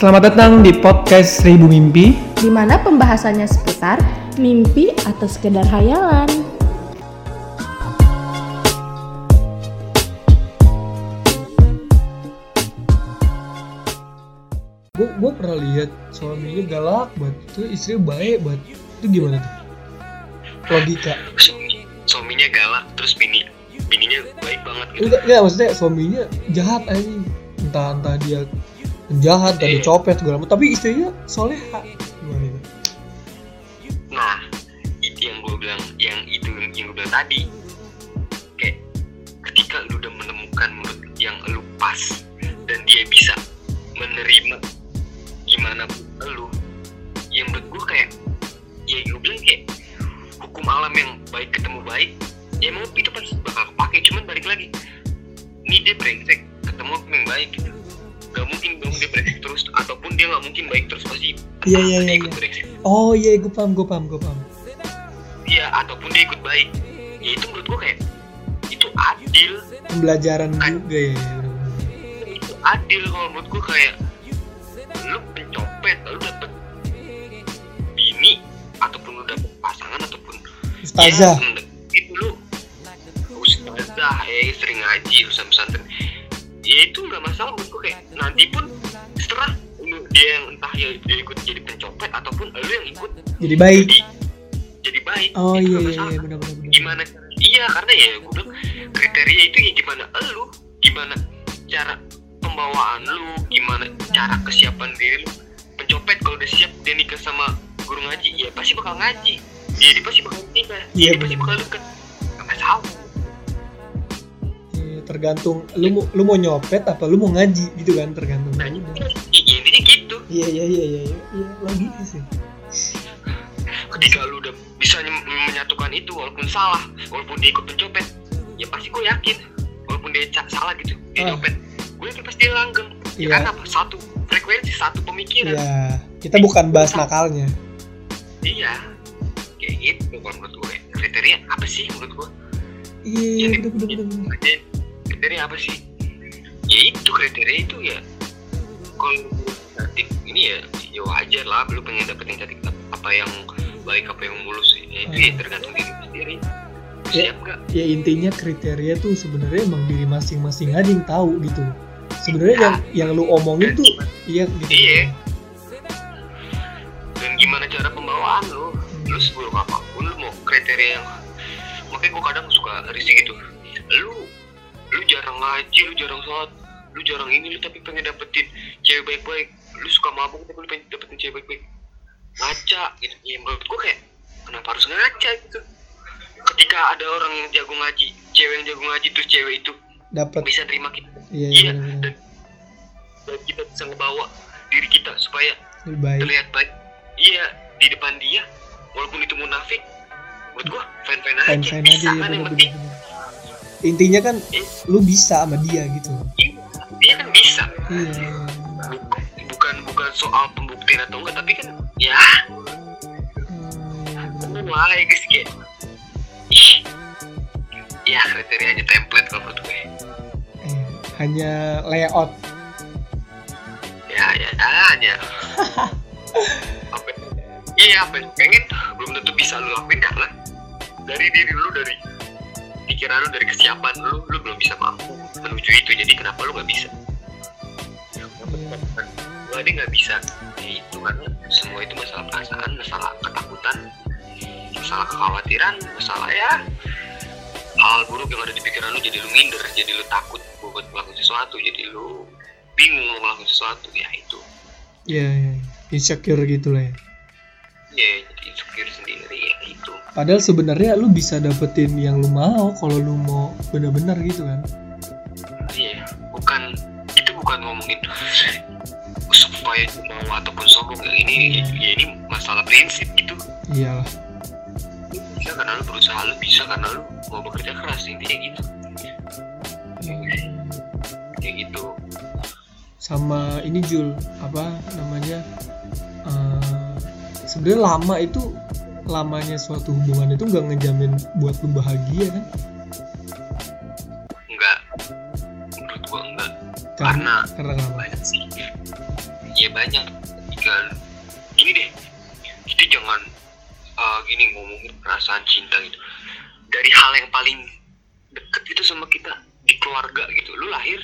Selamat datang di podcast Seribu Mimpi. di mana pembahasannya seputar mimpi atau sekedar hayalan. Gue gue pernah lihat suaminya galak banget, itu istrinya baik banget. Itu gimana tuh? Logika. Suami, suaminya galak terus bini bininya baik banget gitu Enggak, enggak maksudnya suaminya jahat aja. Entah entah dia penjahat, dia Iya. copet segala macam. Tapi istrinya soleha. Gimana itu? nah itu yang gue bilang yang itu yang gue bilang tadi kayak ketika lu udah menemukan menurut yang lu pas dan dia bisa menerima gimana pun lu yang menurut gue kayak ya gue bilang kayak hukum alam yang baik ketemu baik ya emang itu pasti bakal kepake cuman balik lagi ini dia brengsek ketemu yang baik gitu gak mungkin dong dia brengsek terus ataupun dia gak mungkin baik terus pasti Iya, iya, iya, iya. Oh iya, gue paham, gue paham, gue paham. Iya, ataupun dia ikut baik. Ya itu menurut gua kayak itu adil. Pembelajaran juga ya. Itu adil kalau menurut gua kayak lu pencopet, lu dapet bini ataupun lu dapet pasangan ataupun Ustazah. ya, itu lu ustazah ya sering ngaji sama pesantren ya itu nggak masalah menurut gua kayak nanti pun setelah lu dia yang entah ya dia ikut jadi pencopet ataupun lu yang ikut Jadi baik. jadi jadi baik Oh itu iya, nggak iya, iya, benar-benar. benar. gimana iya karena ya gue bilang kriteria itu ya gimana lu gimana cara pembawaan lu gimana cara kesiapan diri lu pencopet kalau udah siap dia nikah sama guru ngaji ya pasti bakal ngaji ya dia pasti bakal nikah Iya, dia pasti benar. bakal deket gak masalah Iya, tergantung lu mau lu mau nyopet apa lu mau ngaji gitu kan tergantung nah lu. ya, intinya gitu Iya iya iya iya iya iya logika sih. ketika lu udah bisa menyatukan itu walaupun salah walaupun dia ikut pencopet ya pasti gue yakin walaupun dia salah gitu dia Ah. nyopet gue yakin pasti dia langgeng Iya. ya kan apa satu frekuensi satu pemikiran Iya, kita bukan bahas nakalnya. Iya, kayak gitu kalau menurut gue. Kriteria apa sih menurut gue? Iya iya Yang bener bener bener. Kriteria- apa sih? Ya itu kriteria itu ya. Kalau cantik ini ya, ya wajar lah. Lu pengen dapet yang cantik apa yang baik apa yang mulus. Ya, itu ya tergantung diri sendiri. Ya. Siap nggak? Ya intinya kriteria tuh sebenarnya emang diri masing-masing aja yang tahu gitu. Sebenarnya yang yang lu omongin tuh iya gitu. Iya. Dan gimana cara pembawaan lu? Lu sebelum apa pun lu mau kriteria yang makanya gue kadang suka risih gitu. Lu lu jarang ngaji, lu jarang sholat, lu jarang ini, lu tapi pengen dapetin cewek baik-baik. Lu suka mabuk tapi lu pengen dapetin cewek baik-baik. Ngaca gitu. Ya menurut gue kayak kenapa harus ngaca gitu? Ketika ada orang yang jago ngaji, cewek yang jago ngaji terus cewek itu Dapat. bisa terima kita. Iya Iya, iya bener, bener. dan, dan kita bisa ngebawa diri kita supaya Lebih baik. terlihat baik iya di depan dia walaupun itu munafik menurut gua fine fine aja Fine fine bisa aja kan bener yang bener. penting bener. Intinya kan Eh. lu bisa sama dia gitu. iya, dia kan bisa Iya. bukan bukan soal pembuktian atau enggak tapi kan ya Hmm, mulai guys kayak ya kriterianya template kalau menurut gue eh, hanya layout. ya ya hanya apa iya apa yang pengen belum tentu bisa lu lakuin karena dari diri lu dari pikiran lu dari kesiapan lu lu belum bisa mampu menuju itu. Jadi kenapa lu nggak bisa? Lu aja nggak bisa. Ya itu karena semua itu masalah perasaan masalah ketakutan masalah kekhawatiran masalah ya hal buruk yang ada di pikiran lu. Jadi lu minder jadi lu takut buat melakukan sesuatu. Jadi lu bingung mau melakukan sesuatu. Ya itu. Iya, iya. insecure gitu lah ya. Ya jadi insecure sendiri ya itu Padahal sebenarnya lu bisa dapetin yang lu mau kalau lu mau bener-bener gitu kan. iya bukan itu bukan ngomongin supaya mau ataupun sombong ya ini ya ini masalah prinsip itu Iyalah. bisa karena lu berusaha lu bisa karena lu mau bekerja keras intinya gitu kayak gitu Sama ini Jul, apa namanya? Sebenarnya lama itu lamanya suatu hubungan itu nggak ngejamin buat lu bahagia kan? enggak menurut gua enggak Karena karena karena banyak sih. Iya banyak. Ketika gini deh. Kita jangan uh, gini ngomongin perasaan cinta gitu. Dari hal yang paling deket itu sama kita di keluarga gitu. Lu lahir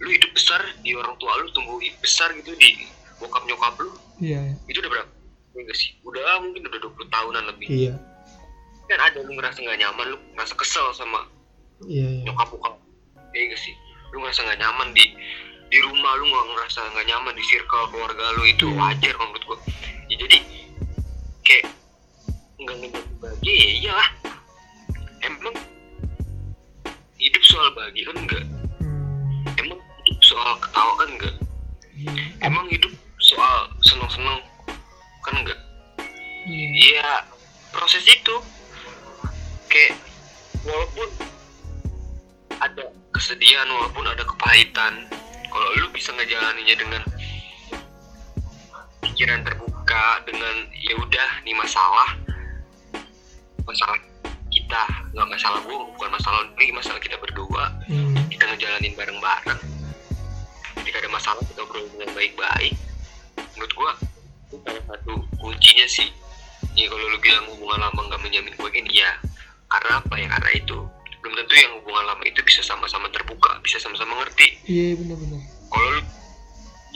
lu hidup besar di orang tua lu tumbuh besar gitu di bokap nyokap lu. Iya. Itu udah berapa enggak sih udah mungkin udah 20 tahunan lebih. Iya. Kan ada lu ngerasa nggak nyaman lu ngerasa kesel sama iya iya. nyokap bokap. Ya enggak sih? Lu ngerasa nggak nyaman di di rumah lu nggak ngerasa nggak nyaman di circle keluarga lu itu Hmm. wajar menurut gua. Ya, jadi kayak nggak ngejauh bahagia ya iyalah. Emang hidup soal bahagia kan enggak proses itu kayak walaupun ada kesedihan walaupun ada kepahitan kalau lu bisa ngejalaninnya dengan pikiran terbuka dengan ya udah nih masalah masalah kita nggak masalah gue bukan masalah ini masalah kita berdua Hmm, kita ngejalanin bareng-bareng. Ketika ada masalah kita obrolin dengan baik-baik. Menurut gua itu salah satu kuncinya sih ya kalau lu bilang hubungan lama nggak menjamin kebahagiaan iya. Karena apa ya? Karena itu. Belum tentu yang hubungan lama itu bisa sama-sama terbuka bisa sama-sama ngerti. Iya benar-benar. Kalau lu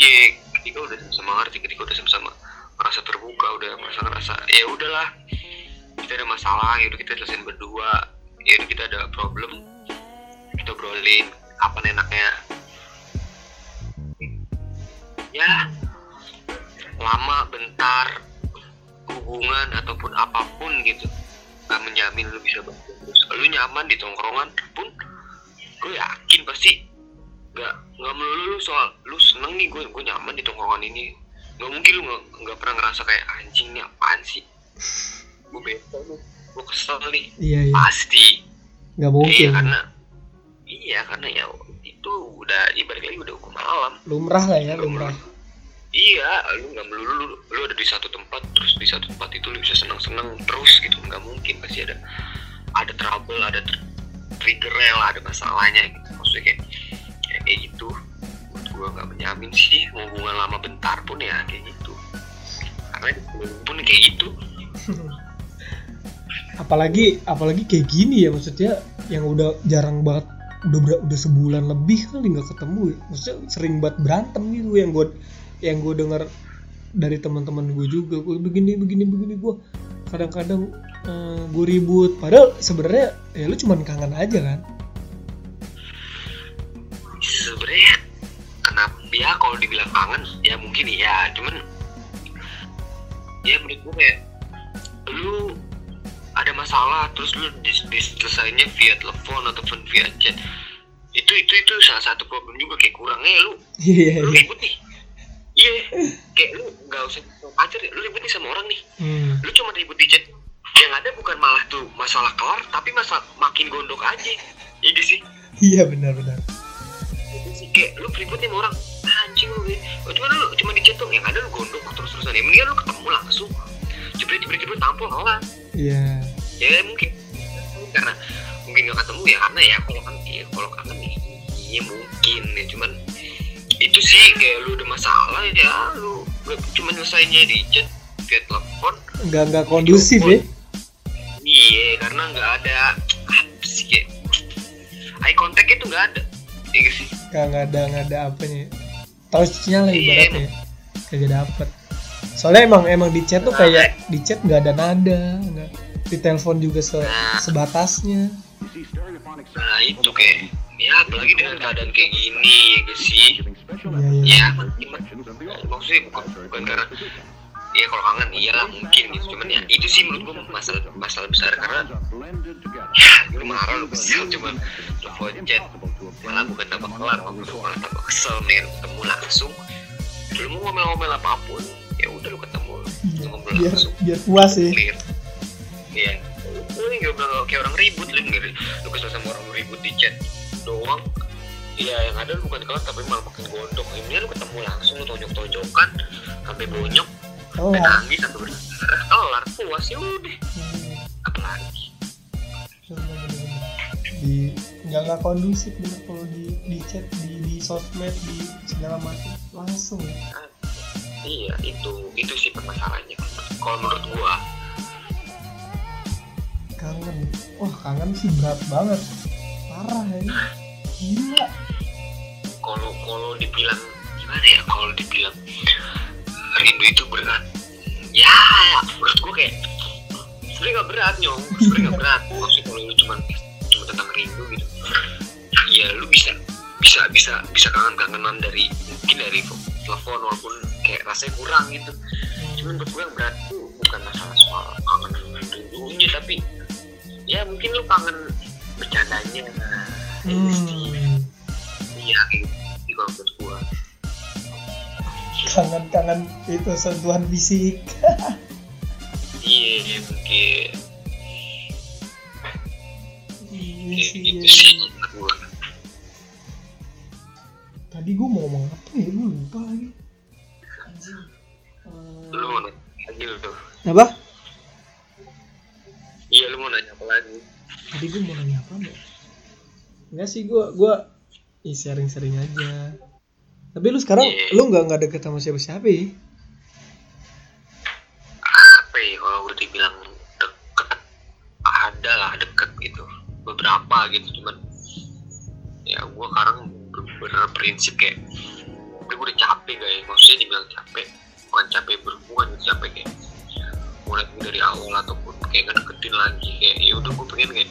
ya ketika udah sama-sama ngerti ketika udah sama-sama merasa terbuka udah merasa ngerasa ya udahlah. Kita ada masalah ya udah kita selesaiin berdua. Ya udah kita ada problem kita obrolin kapan enaknya. Ya lama bentar hubungan ataupun apa pun gitu. Gak menjamin lu bisa terus lu nyaman di tongkrongan pun gue yakin pasti. Nggak nggak melulu lu soal lu seneng nih gue gue nyaman di tongkrongan ini. Nggak mungkin lu nggak nggak pernah ngerasa kayak anjing nih apaan sih? Gue bete nih gue kesel nih. Iya iya. Pasti. Nggak iya mungkin karena iya karena ya itu udah ibarat lagi udah hukum alam. Lumrah lah ya lumrah iya lu nggak melulu lu, lu ada di satu tempat terus di satu tempat itu lu bisa senang senang terus gitu. Nggak mungkin pasti ada ada trouble ada tr- triggernya lah ada masalahnya gitu. Maksudnya kayak kayak, kayak gitu. Menurut gua nggak menjamin sih hubungan lama bentar pun ya kayak gitu. Karena pun kayak gitu. Apalagi apalagi kayak gini ya maksudnya yang udah jarang banget udah udah sebulan lebih kali nggak ketemu ya. maksudnya sering banget berantem gitu yang gue yang gue dengar dari teman-teman gue juga gue begini begini begini gue kadang-kadang gue ribut. Padahal sebenarnya ya lu cuman kangen aja kan? Sebenarnya kenapa? Ya kalau dibilang kangen ya mungkin iya. Cuman ya menurut gue kayak lu ada masalah terus lu dis- diselesainya via telepon ataupun via chat. Itu itu itu salah satu problem juga kayak kurangnya lu. Iya lu iya. ribut nih iya. Kayak lu nggak usah pacar ya, lu ribut nih sama orang nih. Hmm, lu cuma ribut di chat. Yang ada bukan malah tuh masalah kelar tapi masalah makin gondok aja. Iya gak sih? Iya benar-benar sih kayak lu ribut nih sama orang. Anjing lu ya cuma lu cuma di chat dong yang ada lu gondok terus terusan ya. Mendingan lu ketemu langsung. Jebret jebret jebret tampol kelar iya. Ya mungkin. Karena mungkin gak ketemu ya karena ya kalau kan iya kalau kangen nih iya mungkin ya. Cuman itu sih kayak lu ada masalah ya lu gak cuma nyelesainnya di chat via telepon. Nggak nggak kondusif ya? Iya karena nggak ada apa sih kayak eye contact itu nggak ada. Iya sih? Nggak nggak ada nggak ada apanya. Touchnya lah Iya, ibaratnya. kagak dapet. Soalnya emang emang di chat tuh Nah, kayak di chat nggak ada nada nggak. Di telepon juga se Nah. sebatasnya. Nah itu kayak ya apalagi dengan keadaan kayak gini ya gak sih? Iya iya. Ya maksudnya bukan bukan karena ya kalau kangen iyalah mungkin gitu. Cuman ya itu sih menurut gua masalah masalah besar. Karena ya lu marah lu kesel cuman telepon chat malah bukan tambah kelar malah malah tambah kesel nih ketemu langsung lu mau ngomel-ngomel apa pun ya udah lu ketemu lu ngobrol biar langsung biar puas ya clear. Iya. Lu nggak bilang kayak orang ribut lu nggak lu kesel sama orang ribut di chat doang. Iya yang ada lu bukan kelar tapi malah makin gondok. Ini lu ketemu langsung lu tonjok-tonjokan sampai bonyok sampai oh nangis sampai berdarah kelar puas ya udah. Apalagi? Di nggak nggak kondusif bener kalau di di chat di di sosmed di segala macam langsung. Ya iya itu itu sih permasalahannya. Kalau menurut gua. Kangen. Wah kangen sih berat banget parah ya. Gila. Kalau kalau dibilang gimana ya? Kalau dibilang rindu itu berat. Ya menurut gua kayak sebenarnya nggak berat nyong. Sebenarnya nggak berat. Maksudnya kalau lu cuma cuma tentang rindu gitu ya lu bisa bisa bisa bisa kangen kangenan dari mungkin dari telepon walaupun kayak rasanya kurang gitu. Cuman menurut gue yang berat tuh bukan masalah soal kangen rindunya tapi ya mungkin lu kangen bercandanya. Hmm. iya gitu. Kalau menurut gue kangen kangen itu sentuhan fisik. Iya mungkin iya gitu iya. sih tadi gue mau ngomong apa ya? Gue lupa lagi. Lu mau nanya lagi lu apa? Iya lu mau nanya apa lagi tadi gue mau nanya apa mbak? Enggak sih gue gue ih sharing-sharing aja. Tapi lu sekarang Iya. lu nggak nggak deket sama siapa-siapa ya apa ya kalau udah dibilang deket ada lah deket gitu. Beberapa gitu cuman ya gue sekarang bener prinsip kayak udah gue udah capek guys. Maksudnya dibilang capek bukan capek berhubungan capek kayak mulai dari awal ataupun kayak ngedeketin lagi. Kayak ya udah gue pengen kayak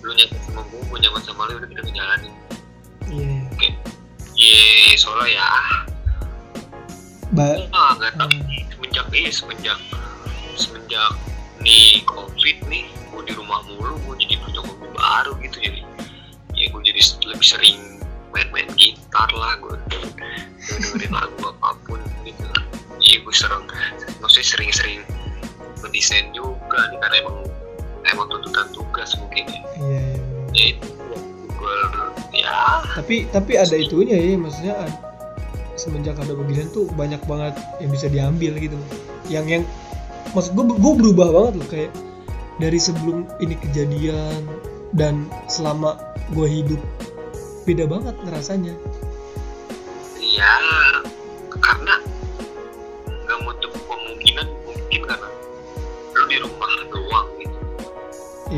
lu nyaman sama gue gue nyaman sama lu udah kita ngejalanin. Iya. Kayak ye soalnya ya ba ah nggak tahu Hmm. semenjak eh semenjak semenjak nih covid nih gue di rumah mulu gue jadi punya hobi baru gitu jadi ya gue jadi lebih sering main-main gitar lah gue dengerin lagu apa pun gitu. Ya gue sering maksudnya sering-sering mendesain juga nih karena emang emang tuntutan tugas mungkin ya. Iya, iya. ya itu ya. Tapi tapi ada itunya ya maksudnya semenjak ada beginian tuh banyak banget yang bisa diambil gitu. Yang yang maksud gue gue berubah banget loh kayak dari sebelum ini kejadian dan selama gue hidup beda banget ngerasanya. Ya karena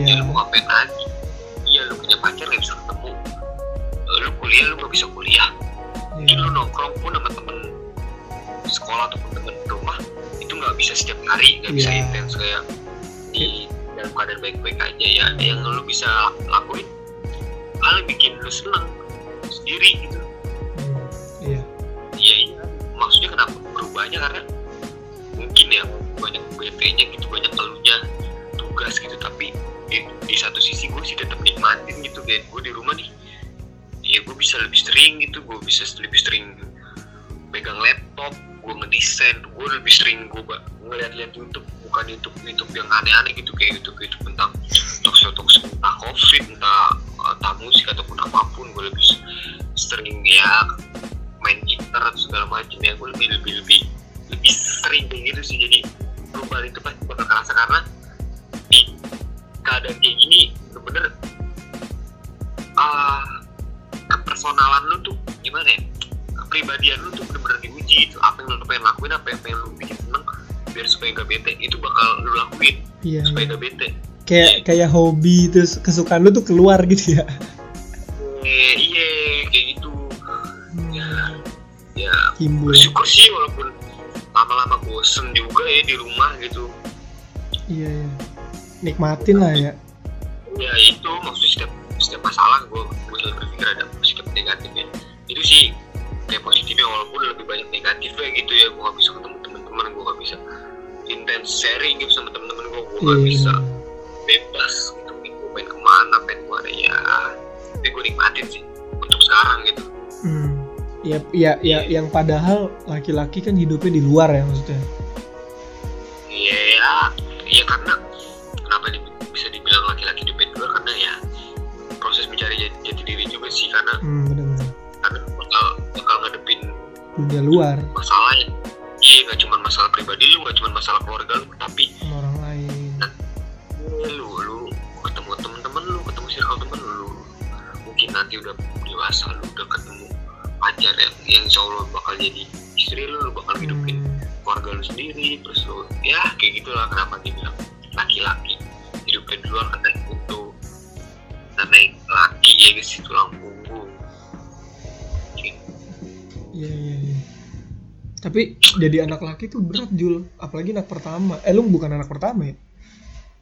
ya iya lu mau ngapain lagi? Iya lu punya pacar nggak bisa ketemu. Eh, lu kuliah lu nggak bisa kuliah. Mungkin iya lu nongkrong pun sama temen sekolah ataupun temen rumah itu nggak bisa setiap hari nggak bisa Iya. intens. Kayak di dalam keadaan baik-baik aja ya yang lu bisa lakuin. Hal yang bikin lu seneng sendiri gitu. Hmm, iya. Iya iya. Maksudnya kenapa berubahnya? Karena mungkin ya banyak BT-nya gitu banyak keluhnya tugas gitu. Tapi di, di satu sisi gue sih tetap nikmatin gitu kayak gue di rumah nih ya gue bisa lebih sering gitu gue bisa lebih sering pegang laptop gue ngedesain gue lebih sering gue ngeliat-liat YouTube bukan YouTube YouTube yang aneh-aneh gitu kayak YouTube YouTube tentang talkshow talkshow entah covid entah entah musik ataupun apa pun gue lebih sering ya main gitar atau segala macam ya gue lebih lebih lebih lebih sering kayak gitu sih. Jadi perubahan itu pasti bakal kerasa karena keadaan kayak gini bener-bener ah kepersonalan lu tuh gimana ya? Kepribadian lu tuh bener-bener diuji itu apa yang lu pengen lakuin apa yang pengen lu bikin seneng biar supaya gak bete. Itu bakal lu lakuin iya. supaya iya. gak bete. Kayak kayak hobi terus kesukaan lu tuh keluar gitu ya. Eh, iya kayak gitu. Ya ya timbul. bersyukur sih walaupun lama-lama bosen juga ya di rumah gitu. Iya iya nikmatin lah ya ya itu maksudnya setiap setiap masalah gue gue selalu berpikir ada positif negatifnya itu sih kayak positifnya walaupun lebih banyak negatifnya gitu ya gue gak bisa ketemu teman-teman gue gak bisa intens sharing gitu sama teman-teman gue gue gak Iya. bisa bebas gitu gue pengen ke mana pengen ke mana ya tapi gue nikmatin sih untuk sekarang gitu Hmm. Ya, ya, ya, yang padahal laki-laki kan hidupnya di luar ya maksudnya. Luar. Masalah iya nggak cuma masalah pribadi lu nggak cuma masalah keluarga lu tapi sama orang lain. lu lu ketemu temen-temen lu ketemu circle temen lu mungkin nanti udah dewasa lu udah ketemu pacar yang yang insya Allah bakal jadi istri lu lu bakal hidupin keluarga lu sendiri terus lu ya kayak gitulah kenapa dia bilang laki-laki. Hidupnya di luar karena itu karena laki ya guys tulang punggung Iya iya iya. Tapi jadi anak laki tuh berat Jul, apalagi anak pertama. Eh lu bukan anak pertama ya?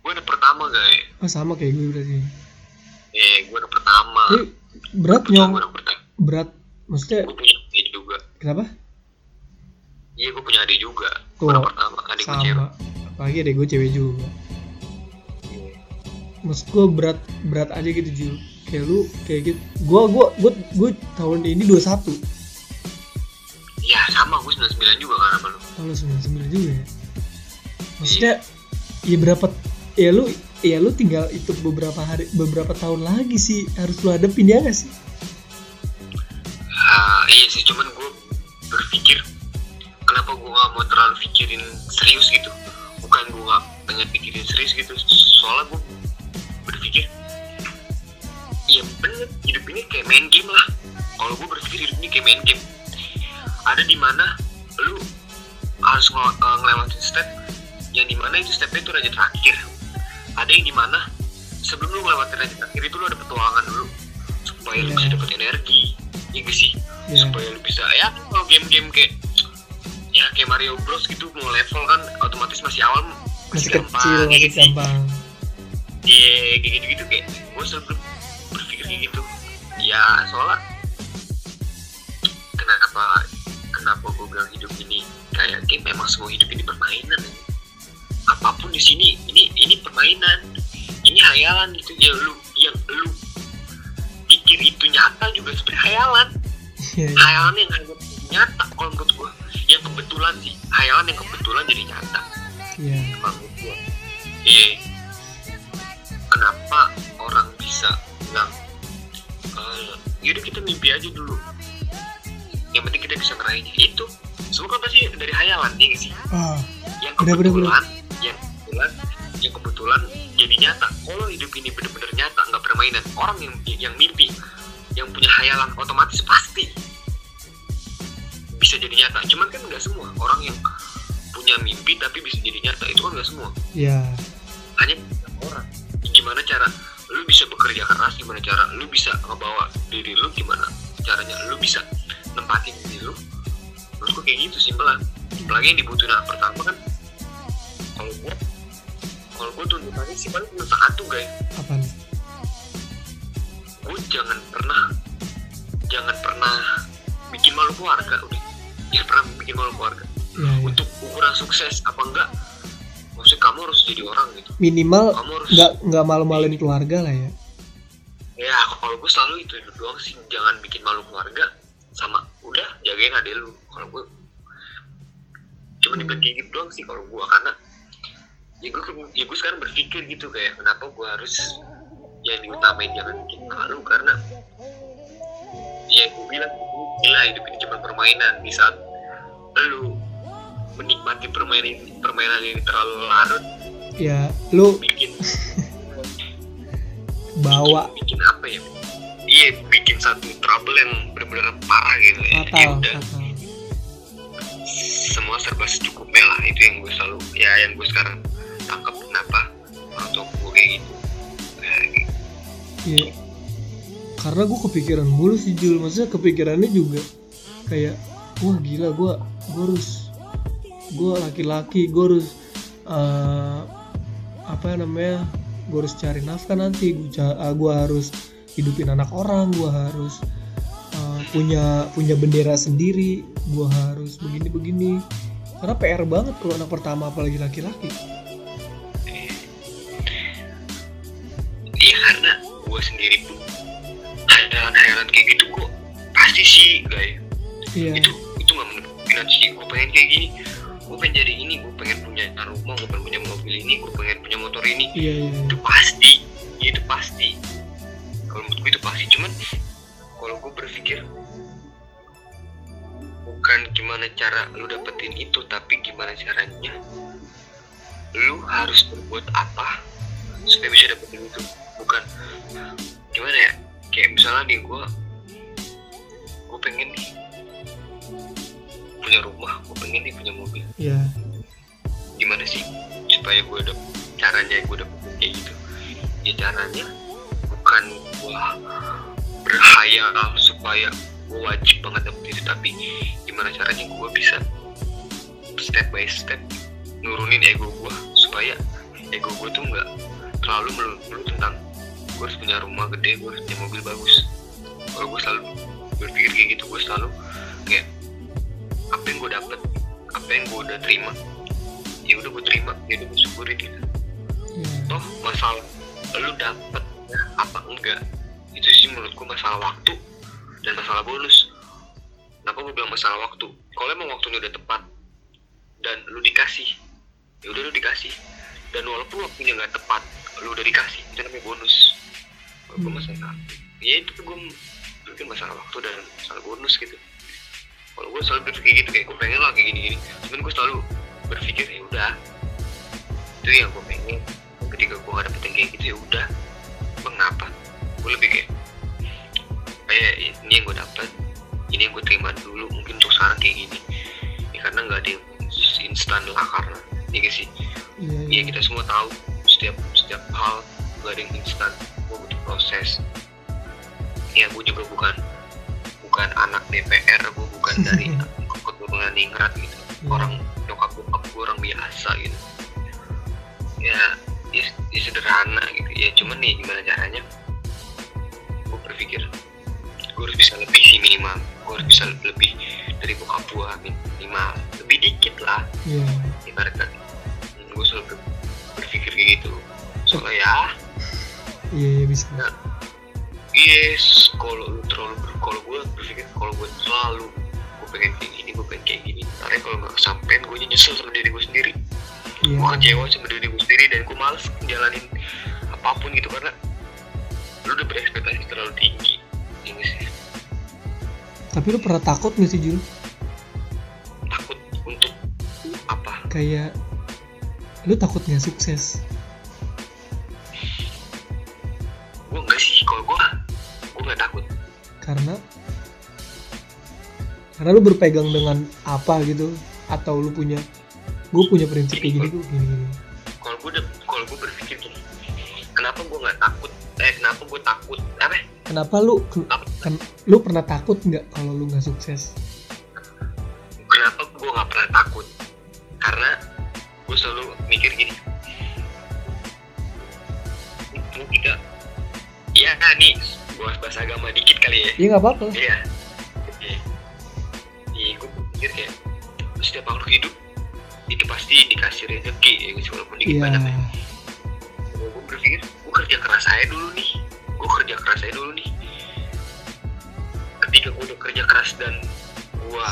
gue anak pertama guys Ah sama kayak gue berarti. eh gue anak pertama Tapi berat nyong, gue pertama berat. Maksudnya gue punya adik juga kenapa? iya gue punya adik juga Tuh, gue anak pertama adik gue cewek Sama. Apalagi adek gue cewek juga. Maksud gue berat berat aja gitu Jul. Kayak lu kayak gitu. Gua gua gua gue tahun ini 21. Ya sama. Gue 99 juga kan sama lu. Oh lu 99 juga ya. Maksudnya ya berapa ya lu ya lu tinggal itu beberapa hari beberapa tahun lagi sih harus lu hadapin ya gak sih? Ah, iya sih. Cuman gue berpikir kenapa gue gak mau terlalu pikirin serius gitu? Bukan gue gak pengen pikirin serius gitu. Soalnya gue berpikir iya bener hidup ini kayak main game lah. Kalau gue berpikir hidup ini kayak main game ada di mana lu harus ngel- eh, ngelewatin step yang di mana itu stepnya itu raja terakhir ada yang di mana sebelum lu ngelewatin raja terakhir itu lu ada petualangan dulu supaya lu Iya. bisa dapat energi iya gak sih Ya. supaya lu bisa ya kalau game-game kayak ya kayak Mario Bros gitu mau level kan otomatis masih awal Masih gampang, kecil, ya masih gampang. Iya kayak gitu-gitu kayak gue selalu berpikir kayak gitu ya soalnya kenapa kenapa gue bilang hidup ini kayak game memang semua hidup ini permainan. Apa pun di sini ini ini permainan. Ini hayalan gitu. Ya lu yang lu pikir itu nyata juga sebenarnya hayalan. Iya, iya. hayalan yang hanya nyata kalau menurut gua. Yang kebetulan sih hayalan yang kebetulan jadi nyata. Iya. kalau menurut iya. Kenapa orang bisa bilang eh, yaudah kita mimpi aja dulu yang penting kita bisa ngeraihnya. Itu semua kan pasti dari hayalan ya nggak sih? Ah, yang Bener, bener, kebetulan yang kebetulan yang kebetulan jadi nyata. Kalau hidup ini bener-bener nyata nggak permainan orang yang yang mimpi yang punya hayalan otomatis pasti bisa jadi nyata. Cuman kan nggak semua. Orang yang punya mimpi tapi bisa jadi nyata itu kan nggak semua. Ya. hanya beberapa orang. Gimana cara lu bisa bekerja keras gimana cara lu bisa ngebawa diri lu gimana caranya lu bisa nempatin diri lu. Menurutku kayak gitu simpelan apalagi yang dibutuhin anak pertama kan? Kalau gua kalau gua tuntutannya sih paling cuma satu guys. Apa nih? gua jangan pernah jangan pernah bikin malu keluarga udah. Jangan pernah bikin malu keluarga. Ya, ya. untuk ukuran sukses apa enggak maksudnya kamu harus jadi orang gitu. Minimal kamu harus nggak nggak malu-maluin keluarga lah ya. ya kalau gue selalu itu doang sih. Jangan bikin malu keluarga jagain adek lu. Kalau gue cuma dibilang kayak gitu doang sih kalau gue karena ya gue ya gue sekarang berpikir gitu kayak kenapa gue harus yang diutamain jangan bikin malu karena ya gue bilang gila hidup ini cuma permainan. Di saat lu menikmati permainan permainan ini terlalu larut Ya, lu bikin bawa bikin, bikin apa ya? Iya bikin satu trouble yang benar-benar parah gitu ya. Ya fatal, udah semua serba secukupnya lah itu yang gue selalu ya yang gue sekarang tangkap kenapa? Orang tua gue kayak gitu. Kayak gitu. Iya. Karena gue kepikiran mulu sih Jul, maksudnya kepikirannya juga kayak wah gila gue gue harus gue laki-laki gue harus eh, apa namanya gue harus cari nafkah nanti. Gue gue harus hidupin anak orang gue harus eh, punya punya bendera sendiri gue harus begini begini karena PR banget kalau anak pertama apalagi laki-laki. Iya karena gue sendiri pun hayalan-hayalan kayak gitu gue pasti sih guys. Iya. Itu itu nggak menurut sih. Gue pengen kayak gini. Gue pengen jadi ini gue pengen punya rumah gue pengen punya mobil ini gue pengen punya motor ini. Iya iya. Itu pasti. Itu pasti kalau menurut gue itu pasti. Cuman kalau gue berpikir bukan gimana cara lu dapetin itu tapi gimana caranya lu harus berbuat apa supaya bisa dapetin itu. Bukan gimana ya? Kayak misalnya nih gue gue pengen nih punya rumah gue pengen nih punya mobil. Ya gimana sih supaya gue udah caranya gue udah kayak gitu? Ya caranya bukan wah berhayal supaya gue wajib banget dapet itu tapi gimana caranya gue bisa step by step nurunin ego gue supaya ego gue tuh nggak terlalu melulu tentang gue harus punya rumah gede gue harus punya mobil bagus. Kalau gue selalu berpikir kayak gitu gue selalu kayak apa yang gue dapet apa yang gue udah terima ya udah gue terima ya udah gue syukurin gitu. Ya toh masalah lu dapet apa enggak? Itu sih menurut gue masalah waktu dan masalah bonus. Kenapa gue bilang masalah waktu? Kalau emang waktunya udah tepat. Dan lu dikasih. Ya udah lu dikasih. Dan walaupun waktunya nggak tepat lu udah dikasih. Itu namanya bonus. Kalau gue Hmm. masalah ya itu gue berpikir masalah waktu dan masalah bonus gitu. Kalau gue selalu berpikir gitu kayak gue pengen lah kayak gini gini cuman gue selalu berpikir ya udah. Itu yang gue pengen. Ketika gue gak dapet yang kayak gitu ya udah emang kenapa gue lebih kayak kayak ini yang gue dapet ini yang gue terima dulu mungkin untuk sekarang kayak gini. Ya karena nggak ada yang instan lah karena ya gak sih? Iya ya iya kita semua tahu setiap setiap hal gak ada yang instan gue butuh proses. Ya gue juga bukan bukan anak DPR gue bukan dari keturunan ningrat gitu. Iya. orang nyokap bokap gue orang biasa gitu. Ya, ya ya sederhana gitu. Ya cuman nih gimana caranya? Gue berpikir gue harus bisa lebih sih minimal. Gue harus bisa lebih dari bokap gue minimal. Lebih dikit lah. Iya. Ibaratkan gue selalu ber- berpikir kayak gitu. Soalnya ya iya iya bisa. yes kalau lu terlalu kalau gue berpikir kalau gue terlalu gue pengen kayak gini gue pengen kayak gini. Karena kalau nggak kesampean gue nyesel sama diri gue sendiri iya. Gue kecewa sama diri gue sendiri dan gue males jalanin apa pun gitu karena lu udah berekspektasi terlalu tinggi. Ini sih. Tapi lu pernah takut gak sih Jul takut untuk apa? Kayak lu takut nggak sukses? Gue enggak sih kalau gue gue nggak takut. Karena karena lu berpegang dengan apa gitu atau lu punya gue punya prinsip kayak gini gue gini gini. Kalau gue kalau gue berpikir gini kenapa gue nggak takut? Eh kenapa gue takut? Apa? Kenapa lu kan lu pernah takut nggak kalau lu nggak sukses? Kenapa gue nggak pernah takut? Karena gue selalu mikir gini. Kita ya nih bahas bahasa agama dikit kali ya. Ya nggak apa-apa. Iya iya dikasih rezeki ya guys walaupun dikit iya. banyak ya. Gue berpikir gue kerja keras saya dulu nih. Gue kerja keras saya dulu nih. Ketika gue udah kerja keras dan gue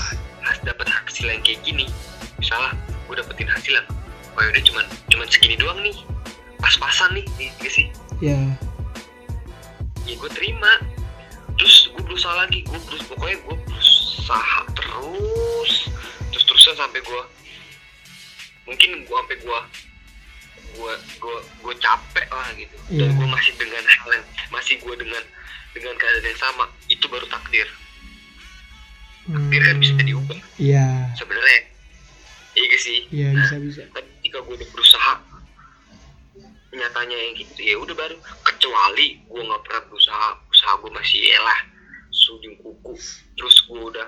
harus dapat hasil yang kayak gini misalnya gue dapetin hasil yang oh udah cuman cuman segini doang nih. Pas-pasan nih gak sih? Ya ya gue terima. Terus gue berusaha lagi gue terus pokoknya gue berusaha terus terus terusan sampai gue mungkin gue sampai gue gue gue gue capek lah gitu. Dan Iya. gue masih dengan hal yang masih gue dengan dengan keadaan yang sama itu baru takdir. Takdir kan bisa Hmm, diubah. Iya. Sebenarnya iya sih? Iya Nah, bisa bisa. Tapi ketika gue udah berusaha nyatanya yang gitu ya udah baru. Kecuali gue nggak pernah berusaha usaha gue masih elah sujung kuku. Terus gue udah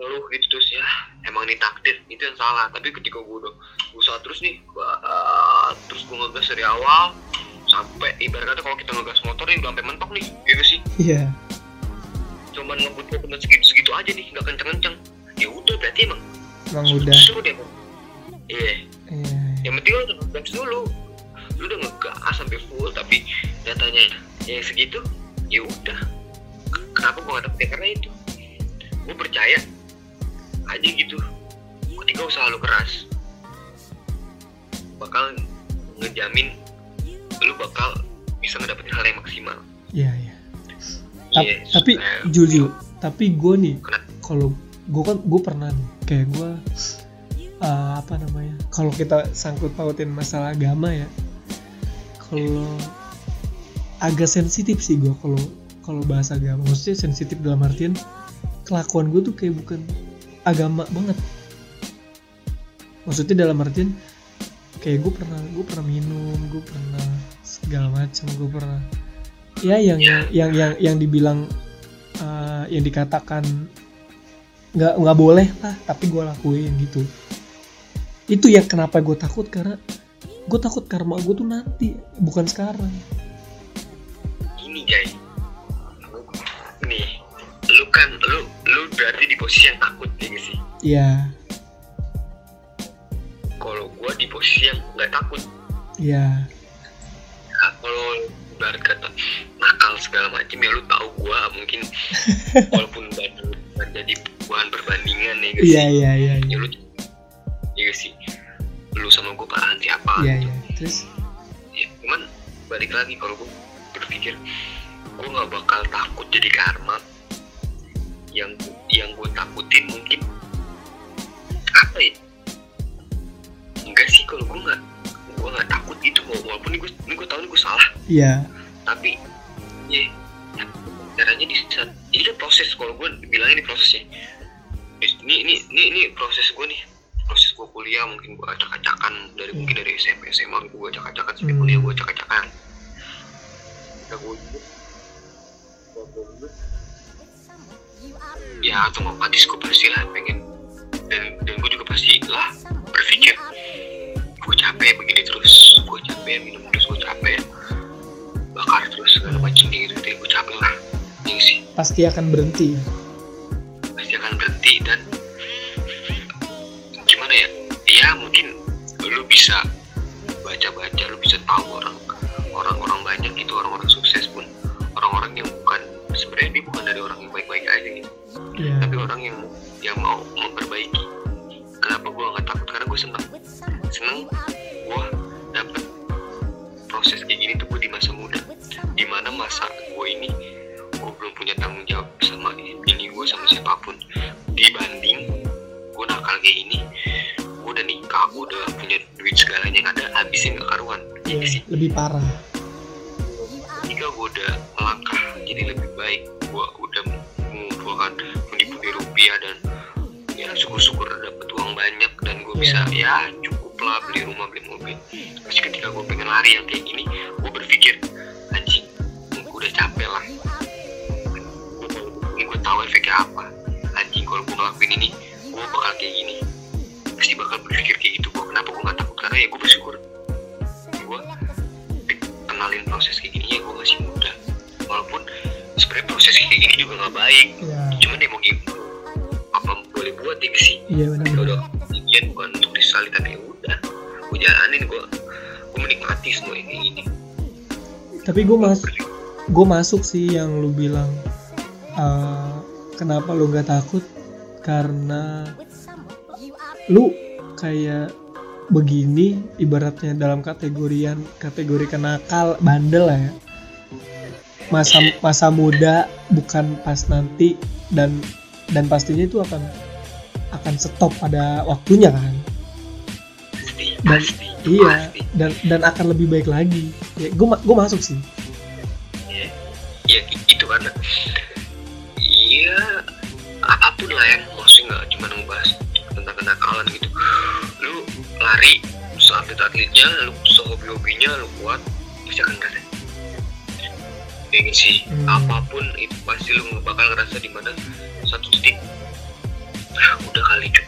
ngeluh gitu terus ya. Emang ini takdir itu yang salah. Tapi ketika gue udah usaha terus nih bah, terus gue ngegas dari awal sampai ibarat kata kalau kita ngegas motor nih udah sampai mentok nih gitu sih? Iya. Cuman ngebut ngebut segitu segitu aja nih nggak kenceng kenceng ya udah berarti emang emang udah. seru deh Bang. iya. Iya. Yang penting lu udah ngegas dulu. Lu udah ngegas sampai full tapi datanya yang segitu ya udah. Kenapa gua gak dapet karena itu? Gue percaya aja gitu. Ketika usaha lu keras bakal ngejamin lu bakal bisa ngedapetin hal yang maksimal. Iya iya. Ta- Iya, tapi eh, Jul Jul tapi gue nih kalau gue kan gue pernah nih kayak gue uh, apa namanya kalau kita sangkut pautin masalah agama ya kalau agak sensitif sih gue kalau kalau bahas agama. Maksudnya sensitif dalam artian kelakuan gue tuh kayak bukan agama banget maksudnya dalam artian kayak gue pernah gue pernah minum gue pernah segala macam gue pernah ya yang Ya. yang yang yang dibilang uh, yang dikatakan nggak nggak boleh lah tapi gue lakuin gitu itu yang kenapa gue takut karena gue takut karma gue tuh nanti bukan sekarang Gini guys. Nih, berarti di posisi yang takut ya sih. ya Kalau gua di posisi yang nggak takut. ya Nah, kalau ibarat kata nakal segala macam ya lu tahu gua mungkin walaupun badan jadi bahan perbandingan ya guys. iya iya iya Ya iya lu ya guys sih. Lu sama gua parahan siapa? iya iya terus ya cuman balik lagi kalau gue iya. Tapi ya caranya di ini kan proses kalau gue bilangnya ini prosesnya ini ini ini ini proses gue nih. Proses gue kuliah mungkin gue acak-acakan dari mungkin dari SMP SMA gue acak-acakan sampai Hmm. kuliah gue acak-acakan. Udah gue udah. Ya otomatis gue pasti lah pengen dan dan gue juga pasti lah berpikir gue capek begini terus gue capek minum terus gue capek bakar terus segala macam. Gitu gitu gue capek lah. Ini sih. Pasti akan berhenti. Pasti akan berhenti dan gimana ya? Ya mungkin lu bisa baca-baca lu bisa tahu orang orang-orang banyak gitu orang-orang sukses pun. Orang-orang yang bukan sebenarnya dia bukan dari orang yang baik-baik aja gitu. Ya tapi orang yang yang mau memperbaiki. Kenapa gue nggak takut? Karena gue seneng. Seneng punya tanggung jawab sama ini gue sama siapa pun. Dibanding gue nakal kayak gini gue udah nikah gue udah punya duit segalanya yang ada habisnya nggak karuan. Iya, Ini sih? Lebih parah. Ketika gue udah melangkah jadi lebih baik gue udah mengumpulkan pundi-pundi rupiah dan ya syukur-syukur dapet uang banyak dan gue bisa ya cukup lah beli rumah beli mobil. Terus ketika gue pengen lari yang kayak gini gue berpikir anjing gue udah capek lah ini gue tahu efeknya apa. Anjing kalau gue ngelakuin ini gue bakal kayak gini. Pasti bakal berpikir kayak gitu. Gue kenapa gue gak takut? Karena ya gue bersyukur. Gue kenalin proses kayak gini ya gue masih muda. Walaupun sebenarnya proses kayak gini juga nggak baik. Ya cuman ya mau gimana apa boleh buat ya sih? Iya ya benar. udah kejadian bukan untuk disali tapi ya udah. Gue jalanin gue gue menikmati semua yang kayak gini. Tapi gue mas gue masuk sih yang lu bilang eh, kenapa lu nggak takut? Karena lu kayak begini ibaratnya dalam kategorian kategori kenakal bandel ya. Masa masa muda bukan pas nanti dan dan pastinya itu akan akan stop pada waktunya kan? Dan- iya dan dan akan lebih baik lagi. Ya gue gue masuk sih. Iya, iya itu karena iya apa pun lah ya maksudnya nggak cuma ngebahas tentang kenakalan gitu. Lu lari seatlet atletnya lu sehobi hobinya lu kuat pasti akan ngerasa ini sih. Hmm. apa pun itu pasti lu bakal ngerasa di mana satu titik "Ah, udah kali cuk.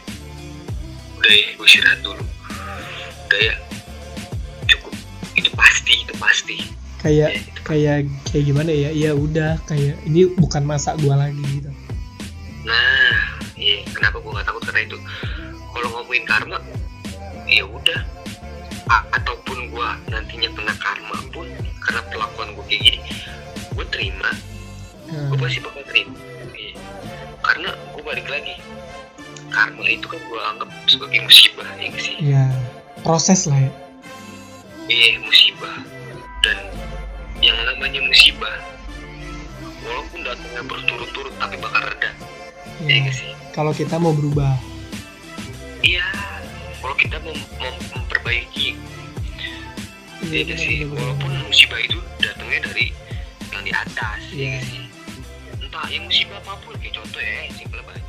Udah ya gue istirahat dulu. Udah ya. Cukup. Itu pasti itu pasti kayak Ya, kayak kayak gimana ya ya udah kayak ini bukan masa gua lagi gitu Nah, iya kenapa gue nggak takut karena itu. Kalau ngomongin karma, ya udah. A- ataupun gue nantinya kena karma pun karena perlakuan gue kayak gini, gue terima. Gue Nah, pasti bakal terima. Iya. Karena gue balik lagi, karma itu kan gue anggap sebagai musibah ya sih. ya proses lah ya Iya musibah. Dan yang namanya musibah, walaupun datangnya berturut-turut tapi bakal reda. Ya ya sih. kalau kita mau berubah Iya, kalau kita mau, mau memperbaiki, ya nggak sih. Walaupun musibah itu datangnya dari yang di atas, ya nggak sih. Entah yang musibah apa pun, kayak contoh ya, banget.